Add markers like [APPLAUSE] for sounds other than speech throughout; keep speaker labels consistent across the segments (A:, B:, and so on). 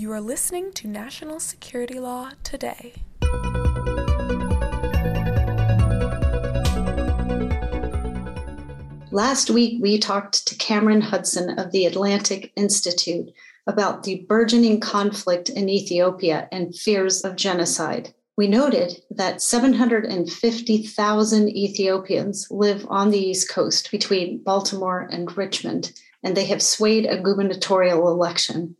A: You are listening to National Security Law Today.
B: Last week, we talked to Cameron Hudson of the Atlantic Institute about the burgeoning conflict in Ethiopia and fears of genocide. We noted that 750,000 Ethiopians live on the East Coast between Baltimore and Richmond, and they have swayed a gubernatorial election.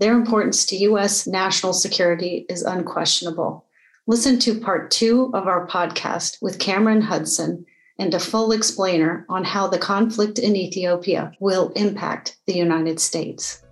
B: Their importance to U.S. national security is unquestionable. Listen to part two of our podcast with Cameron Hudson and a full explainer on how the conflict in Ethiopia will impact the United States.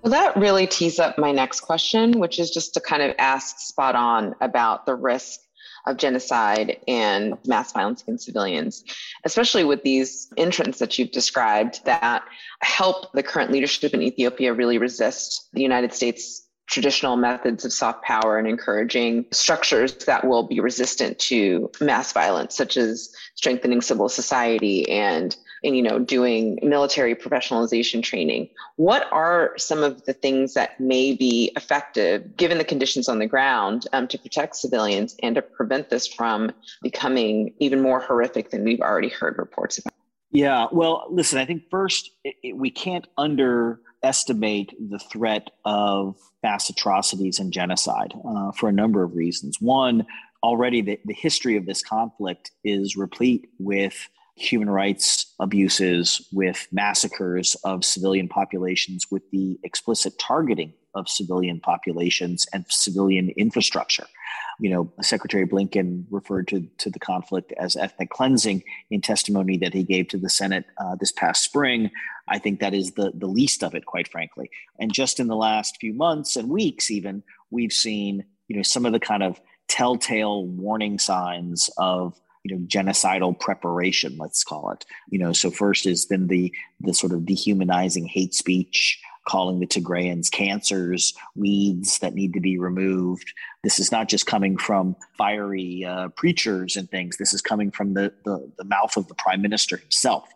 C: Well, that really tees up my next question, which is just to kind of ask spot on about the risk of genocide and mass violence against civilians, especially with these entrants that you've described that help the current leadership in Ethiopia really resist the United States traditional methods of soft power and encouraging structures that will be resistant to mass violence, such as strengthening civil society and and you know doing military professionalization training. What are some of the things that may be effective given the conditions on the ground um, to protect civilians and to prevent this from becoming even more horrific than we've already heard reports about?
D: Yeah well listen i think first it, it, we can't underestimate the threat of mass atrocities and genocide uh, for a number of reasons. One already the, the history of this conflict is replete with human rights abuses, with massacres of civilian populations, with the explicit targeting of civilian populations and civilian infrastructure. You know, Secretary Blinken referred to, to the conflict as ethnic cleansing in testimony that he gave to the Senate uh, this past spring. I think that is the, the least of it, quite frankly. And just in the last few months and weeks, even, we've seen, you know, some of the kind of telltale warning signs of you know genocidal preparation let's call it. You know so first is then the the sort of dehumanizing hate speech calling the tigrayans cancers weeds that need to be removed. This is not just coming from fiery uh, preachers and things. This is coming from the, the the mouth of the prime minister himself.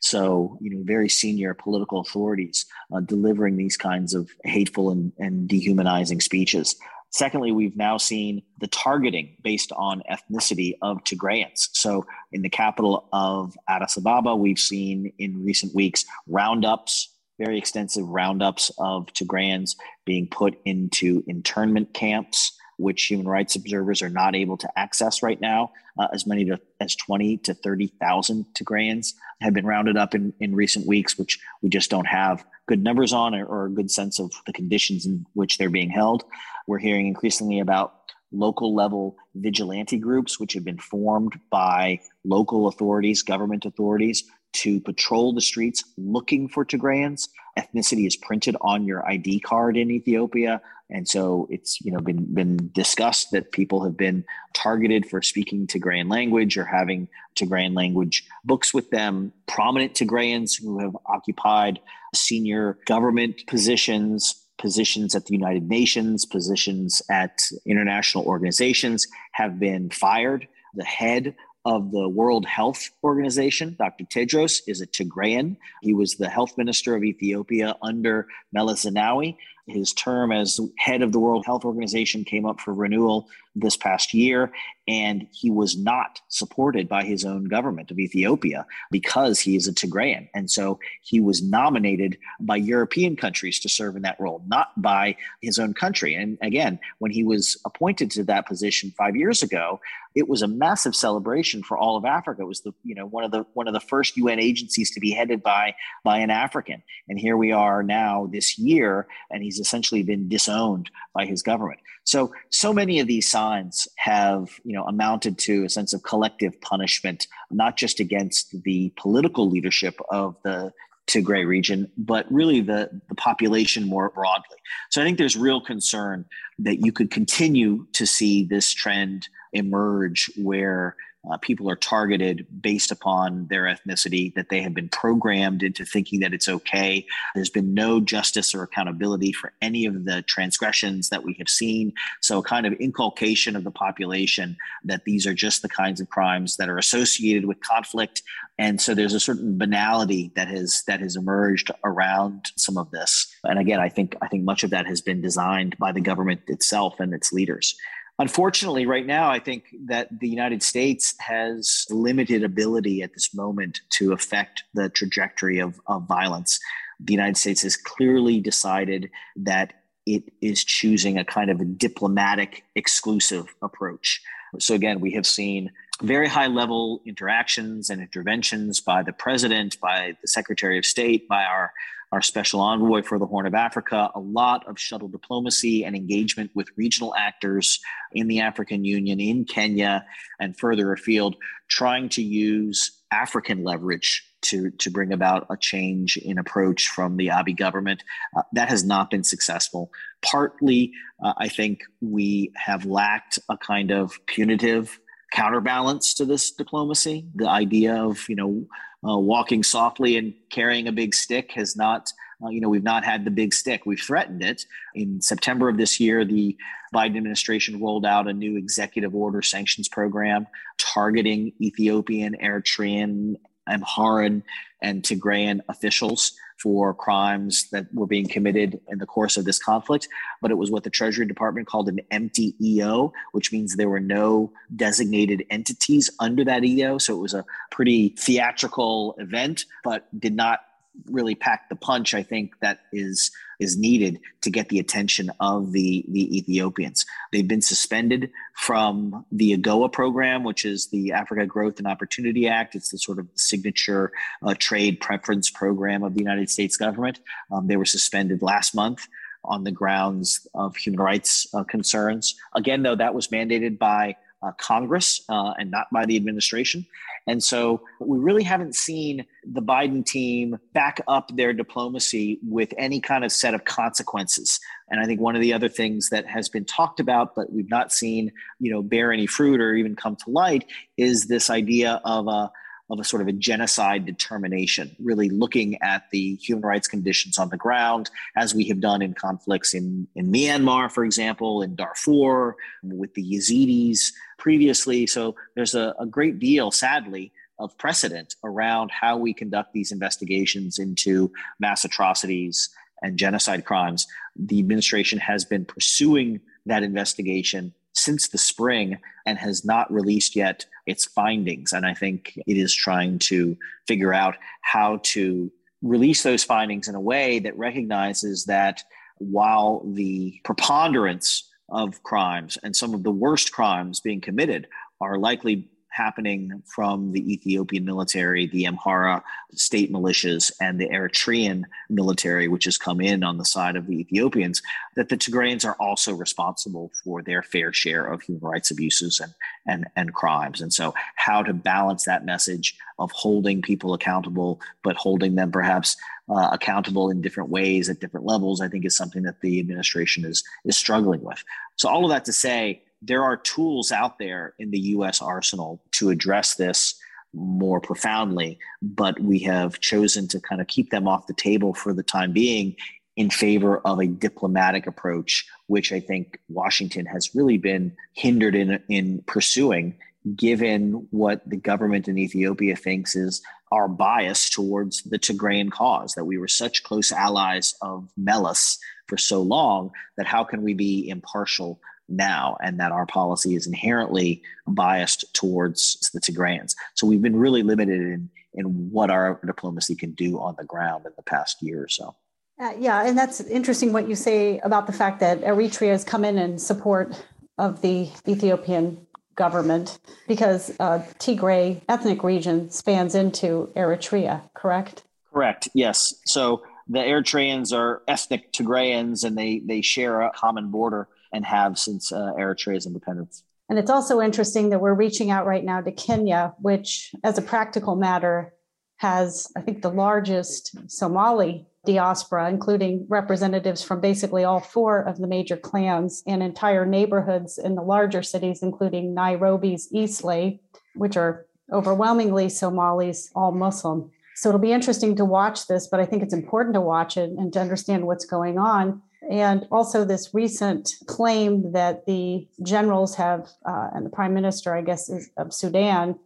D: So, you know, very senior political authorities uh, delivering these kinds of hateful and, and dehumanizing speeches. Secondly, we've now seen the targeting based on ethnicity of Tigrayans. So, in the capital of Addis Ababa, we've seen in recent weeks roundups, very extensive roundups of Tigrayans being put into internment camps, which human rights observers are not able to access right now. Uh, as many as 20 to 30,000 Tigrayans have been rounded up in, in recent weeks, which we just don't have good numbers on or, or a good sense of the conditions in which they're being held. We're hearing increasingly about local level vigilante groups, which have been formed by local authorities, government authorities, to patrol the streets looking for Tigrayans. Ethnicity is printed on your ID card in Ethiopia. And so it's you know been been discussed that people have been targeted for speaking Tigrayan language or having Tigrayan language books with them. Prominent Tigrayans who have occupied senior government positions positions at the United Nations, positions at international organizations have been fired. The head of the World Health Organization, Dr. Tedros, is a Tigrayan. He was the health minister of Ethiopia under Meles Zenawi. His term as head of the World Health Organization came up for renewal this past year, and he was not supported by his own government of Ethiopia because he is a Tigrayan. And so he was nominated by European countries to serve in that role, not by his own country. And again, when he was appointed to that position five years ago, it was a massive celebration for all of Africa. It was the you know one of the one of the first UN agencies to be headed by by an African. And here we are now this year, and he's essentially been disowned by his government. So so many of these signs have you know amounted to a sense of collective punishment, not just against the political leadership of the Tigray region, but really the, the population more broadly. So I think there's real concern that you could continue to see this trend emerge where uh, people are targeted based upon their ethnicity, that they have been programmed into thinking that it's okay. There's been no justice or accountability for any of the transgressions that we have seen. So, a kind of inculcation of the population that these are just the kinds of crimes that are associated with conflict. And so there's a certain banality that has that has emerged around some of this. And again, I think I think much of that has been designed by the government itself and its leaders. Unfortunately, right now, I think that the United States has limited ability at this moment to affect the trajectory of, of violence. The United States has clearly decided that it is choosing a kind of a diplomatic exclusive approach. So, again, we have seen very high level interactions and interventions by the president, by the secretary of state, by our our special envoy for the Horn of Africa, a lot of shuttle diplomacy and engagement with regional actors in the African Union, in Kenya, and further afield, trying to use African leverage to, to bring about a change in approach from the Abiy government. Uh, that has not been successful. Partly, uh, I think we have lacked a kind of punitive counterbalance to this diplomacy. The idea of, you know, uh, walking softly and carrying a big stick has not, uh, you know, we've not had the big stick. We've threatened it. In September of this year, the Biden administration rolled out a new executive order sanctions program targeting Ethiopian, Eritrean, Amharan, and Tigrayan officials for crimes that were being committed in the course of this conflict. But it was what the Treasury Department called an empty EO, which means there were no designated entities under that EO. So it was a pretty theatrical event, but did not really pack the punch I think that is is needed to get the attention of the the Ethiopians. They've been suspended from the AGOA program, which is the Africa Growth and Opportunity Act. It's the sort of signature uh, trade preference program of the United States government. Um, they were suspended last month on the grounds of human rights uh, concerns. Again, though, that was mandated by uh, Congress uh, and not by the administration. And so we really haven't seen the Biden team back up their diplomacy with any kind of set of consequences. And I think one of the other things that has been talked about, but we've not seen, you know, bear any fruit or even come to light, is this idea of a of a sort of a genocide determination, really looking at the human rights conditions on the ground, as we have done in conflicts in, in Myanmar, for example, in Darfur, with the Yazidis previously. So there's a, a great deal, sadly, of precedent around how we conduct these investigations into mass atrocities and genocide crimes. The administration has been pursuing that investigation since the spring and has not released yet its findings. And I think it is trying to figure out how to release those findings in a way that recognizes that while the preponderance of crimes and some of the worst crimes being committed are likely happening from the Ethiopian military, the Amhara state militias, and the Eritrean military, which has come in on the side of the Ethiopians, that the Tigrayans are also responsible for their fair share of human rights abuses and, and, and crimes. And so, how to balance that message of holding people accountable, but holding them perhaps uh, accountable in different ways at different levels, I think is something that the administration is, is struggling with. So, all of that to say, there are tools out there in the US arsenal to address this more profoundly, but we have chosen to kind of keep them off the table for the time being in favor of a diplomatic approach, which I think Washington has really been hindered in, in pursuing, given what the government in Ethiopia thinks is our bias towards the Tigrayan cause, that we were such close allies of Meles for so long, that how can we be impartial now and that our policy is inherently biased towards the Tigrayans. So we've been really limited in, in what our diplomacy can do on the ground in the past year or so.
E: Uh, yeah, and that's interesting what you say about the fact that Eritrea has come in in support of the Ethiopian government because uh, Tigray ethnic region spans into Eritrea, correct?
D: Correct, yes. So the Eritreans are ethnic Tigrayans and they, they share a common border and have since uh, Eritrea's independence.
E: And it's also interesting that we're reaching out right now to Kenya, which, as a practical matter, has, I think, the largest Somali diaspora, including representatives from basically all four of the major clans and entire neighborhoods in the larger cities, including Nairobi's Eastleigh which are overwhelmingly Somalis, all Muslim. So it'll be interesting to watch this, but I think it's important to watch it and to understand what's going on. And also, this recent claim that the generals have, uh, and the prime minister, I guess, is, of Sudan,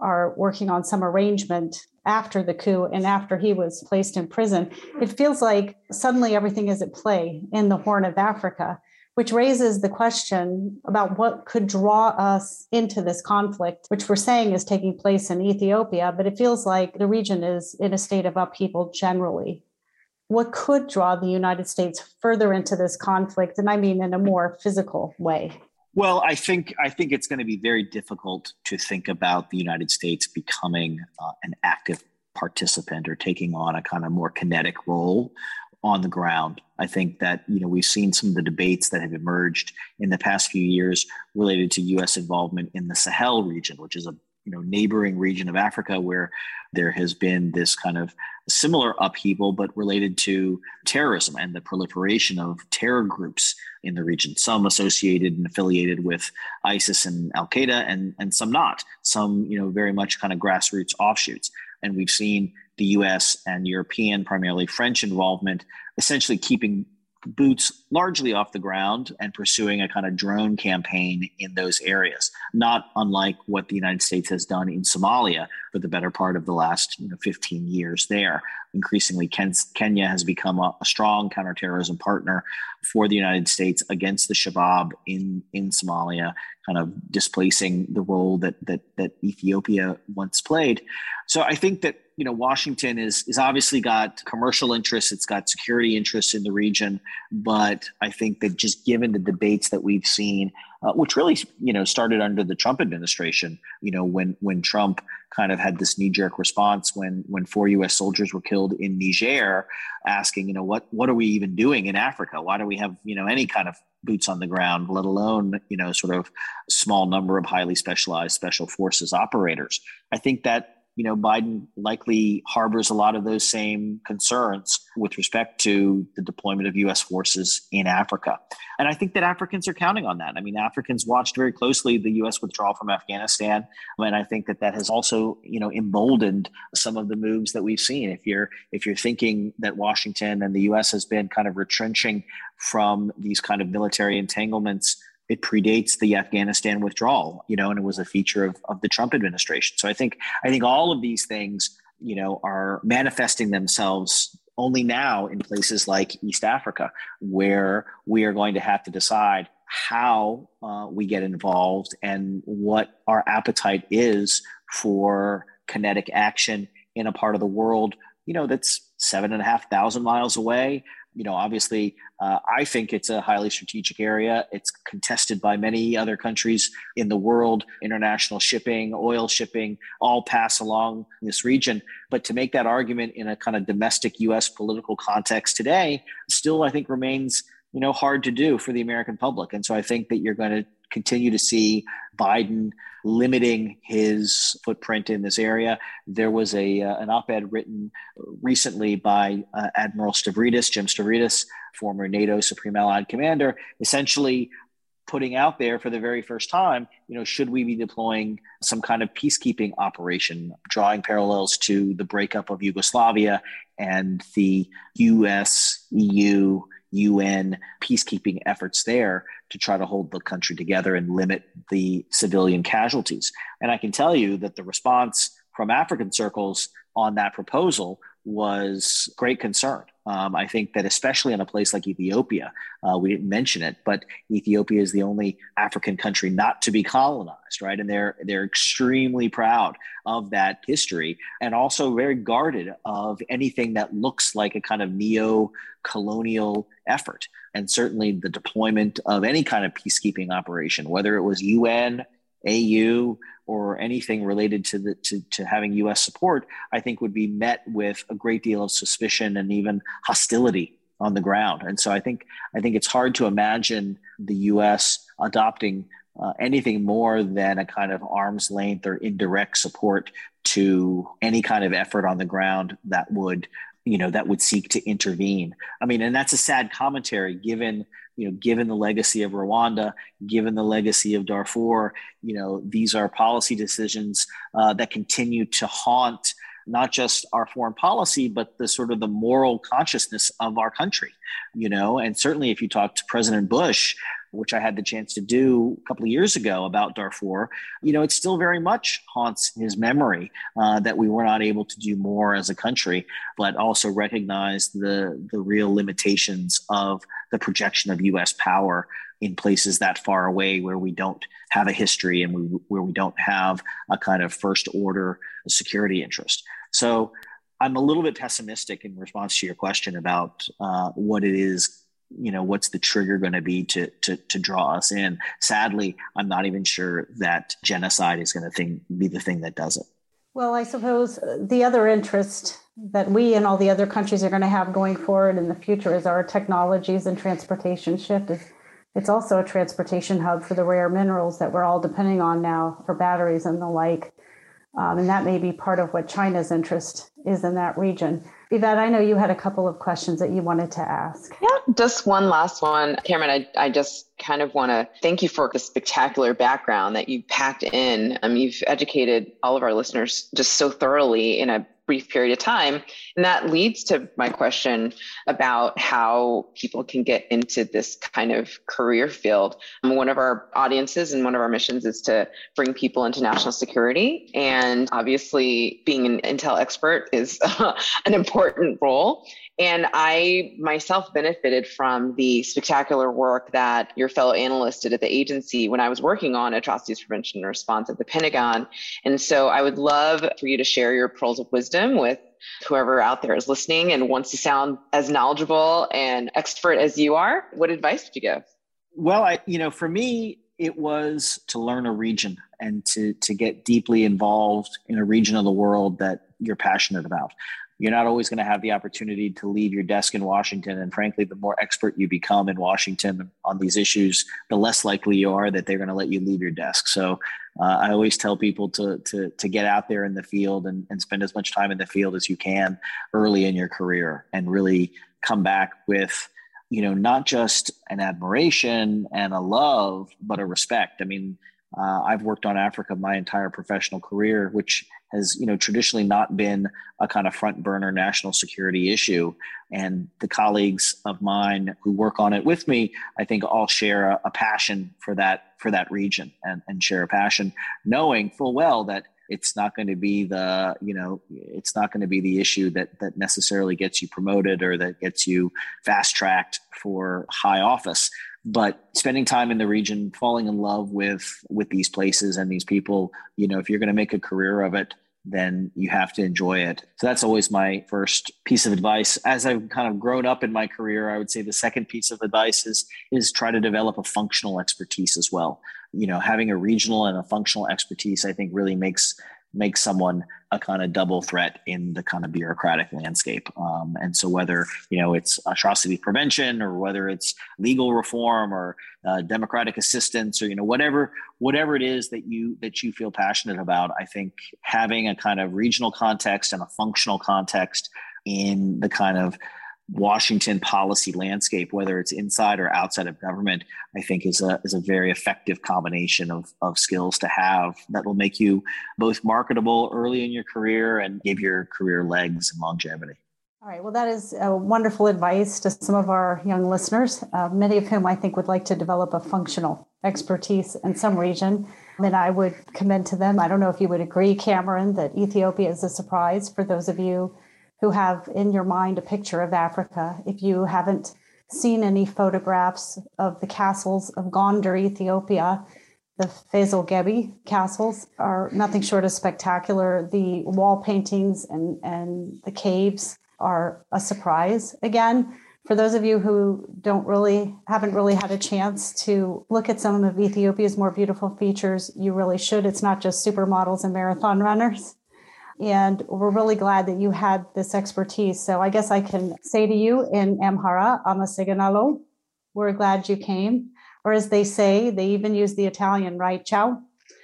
E: are working on some arrangement after the coup and after he was placed in prison. It feels like suddenly everything is at play in the Horn of Africa which raises the question about what could draw us into this conflict, which we're saying is taking place in Ethiopia, but it feels like the region is in a state of upheaval generally. What could draw the United States further into this conflict? And I mean in a more physical way.
D: Well, I think I think it's going to be very difficult to think about the United States becoming uh, an active participant or taking on a kind of more kinetic role on the ground. I think that you know we've seen some of the debates that have emerged in the past few years related to U.S. involvement in the Sahel region, which is a you know neighboring region of Africa where there has been this kind of similar upheaval, but related to terrorism and the proliferation of terror groups in the region. Some associated and affiliated with ISIS and Al Qaeda, and and some not. Some you know very much kind of grassroots offshoots. And we've seen the US and European, primarily French involvement, essentially keeping boots largely off the ground and pursuing a kind of drone campaign in those areas, not unlike what the United States has done in Somalia for the better part of the last you know, 15 years there. Increasingly, Kenya has become a, a strong counterterrorism partner for the United States against the Shabab in, in Somalia, kind of displacing the role that, that, that Ethiopia once played. So I think that you know Washington is is obviously got commercial interests, it's got security interests in the region, but I think that just given the debates that we've seen, uh, which really you know started under the Trump administration, you know when when Trump kind of had this knee jerk response when when four U.S. soldiers were killed in Niger, asking you know what what are we even doing in Africa? Why do we have you know any kind of boots on the ground, let alone you know sort of small number of highly specialized special forces operators? I think that you know, Biden likely harbors a lot of those same concerns with respect to the deployment of U.S. forces in Africa. And I think that Africans are counting on that. I mean, Africans watched very closely the U.S. withdrawal from Afghanistan, and I think that that has also, you know, emboldened some of the moves that we've seen. If you're if you're thinking that Washington and the U.S. has been kind of retrenching from these kind of military entanglements it predates the Afghanistan withdrawal, you know, and it was a feature of, of the Trump administration. So I think I think all of these things, you know, are manifesting themselves only now in places like East Africa, where we are going to have to decide how uh, we get involved and what our appetite is for kinetic action in a part of the world, you know, that's seven and a half thousand miles away you know, obviously, uh, I think it's a highly strategic area. It's contested by many other countries in the world. International shipping, oil shipping, all pass along this region. But to make that argument in a kind of domestic U.S. political context today, still, I think remains you know hard to do for the American public. And so I think that you're going to continue to see Biden limiting his footprint in this area. There was a uh, an op-ed written recently by uh, Admiral Stavridis, Jim Stavridis, former NATO Supreme Allied Commander, essentially putting out there for the very first time, you know, should we be deploying some kind of peacekeeping operation, drawing parallels to the breakup of Yugoslavia and the US, EU, UN peacekeeping efforts there to try to hold the country together and limit the civilian casualties. And I can tell you that the response from African circles on that proposal was great concern. Um, I think that especially in a place like Ethiopia, uh, we didn't mention it, but Ethiopia is the only African country not to be colonized, right? And they're they're extremely proud of that history, and also very guarded of anything that looks like a kind of neo-colonial effort. And certainly, the deployment of any kind of peacekeeping operation, whether it was UN, AU, or anything related to the to, to having U.S. support, I think would be met with a great deal of suspicion and even hostility on the ground. And so I think I think it's hard to imagine the U.S. adopting uh, anything more than a kind of arm's length or indirect support to any kind of effort on the ground that would you know that would seek to intervene i mean and that's a sad commentary given you know given the legacy of rwanda given the legacy of darfur you know these are policy decisions uh, that continue to haunt not just our foreign policy but the sort of the moral consciousness of our country you know? And certainly if you talk to president bush which I had the chance to do a couple of years ago about Darfur, you know, it still very much haunts his memory uh, that we were not able to do more as a country, but also recognize the the real limitations of the projection of U.S. power in places that far away where we don't have a history and we, where we don't have a kind of first order security interest. So I'm a little bit pessimistic in response to your question about uh, what it is you know what's the trigger going to be to, to to draw us in sadly i'm not even sure that genocide is going to be the thing that does it
E: well i suppose uh, the other interest that we and all the other countries are going to have going forward in the future is our technologies and transportation shift. It's also a transportation hub for the rare minerals that we're all depending on now for batteries and the like um, and that may be part of what china's interest is in that region Yvette, I know you had a couple of questions that you wanted to ask.
C: Yeah, just one last one. Cameron, I, I just kind of want to thank you for the spectacular background that you packed in. Um, you've educated all of our listeners just so thoroughly in a brief period of time. And that leads to my question about how people can get into this kind of career field. Um, one of our audiences and one of our missions is to bring people into national security. And obviously, being an Intel expert is [LAUGHS] an important role. And I myself benefited from the spectacular work that your fellow analyst did at the agency when I was working on atrocities prevention and response at the Pentagon. And so I would love for you to share your pearls of wisdom with whoever out there is listening and wants to sound as knowledgeable and expert as you are. What advice would you give?
D: Well, I, you know, for me, it was to learn a region and to to get deeply involved in a region of the world that you're passionate about you're not always going to have the opportunity to leave your desk in Washington. And frankly, the more expert you become in Washington on these issues, the less likely you are that they're going to let you leave your desk. So uh, I always tell people to, to, to get out there in the field and, and spend as much time in the field as you can early in your career and really come back with, you know, not just an admiration and a love, but a respect. I mean, uh, I've worked on Africa my entire professional career, which has you know traditionally not been a kind of front burner national security issue. And the colleagues of mine who work on it with me i think all share a, a passion for that for that region and, and share a passion knowing full well that it's not going to be the you know it's not going to be the issue that that necessarily gets you promoted or that gets you fast tracked for high office but spending time in the region falling in love with with these places and these people you know if you're going to make a career of it then you have to enjoy it. So that's always my first piece of advice. As i've kind of grown up in my career i would say the second piece of advice is is try to develop a functional expertise as well. You know having a regional and a functional expertise i think really makes makes someone a kind of double threat in the kind of bureaucratic landscape. Um, and so, whether you know it's atrocity prevention or whether it's legal reform or uh, democratic assistance or you know whatever whatever it is that you that you feel passionate about, I think having a kind of regional context and a functional context in the kind of Washington policy landscape, whether it's inside or outside of government, I think is a is a very effective combination of, of skills to have that will make you both marketable early in your career and give your career legs and longevity.
E: All right. Well, that is wonderful advice to some of our young listeners, uh, many of whom I think would like to develop a functional expertise in some region. And I would commend to them. I don't know if you would agree, Cameron, that Ethiopia is a surprise for those of you who have in your mind a picture of Africa. If you haven't seen any photographs of the castles of Gondar, Ethiopia, the Fasil Ghebbi castles are nothing short of spectacular. The wall paintings and, and the caves are a surprise. Again, for those of you who don't really haven't really had a chance to look at some of Ethiopia's more beautiful features, you really should. It's not just supermodels and marathon runners. And we're really glad that you had this expertise. So I guess I can say to you in Amhara, Amaseganalo, we're glad you came. Or as they say, they even use the Italian, right? Ciao.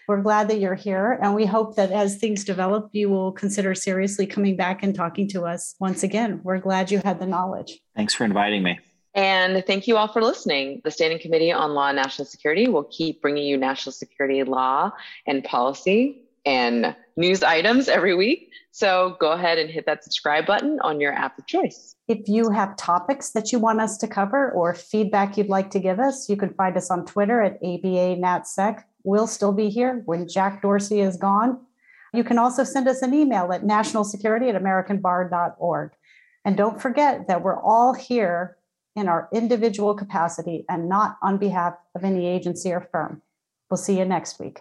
E: We're glad that you're here. And we hope that as things develop, you will consider seriously coming back and talking to us once again. We're glad you had the knowledge.
D: Thanks for inviting me.
C: And thank you all for listening. The Standing Committee on Law and National Security will keep bringing you national security law and policy and news items every week. So go ahead and hit that subscribe button on your app of choice.
E: If you have topics that you want us to cover or feedback you'd like to give us, you can find us on Twitter at ABA NatSec. We'll still be here when Jack Dorsey is gone. You can also send us an email at nationalsecurity at americanbar.org. And don't forget that we're all here in our individual capacity and not on behalf of any agency or firm. We'll see you next week.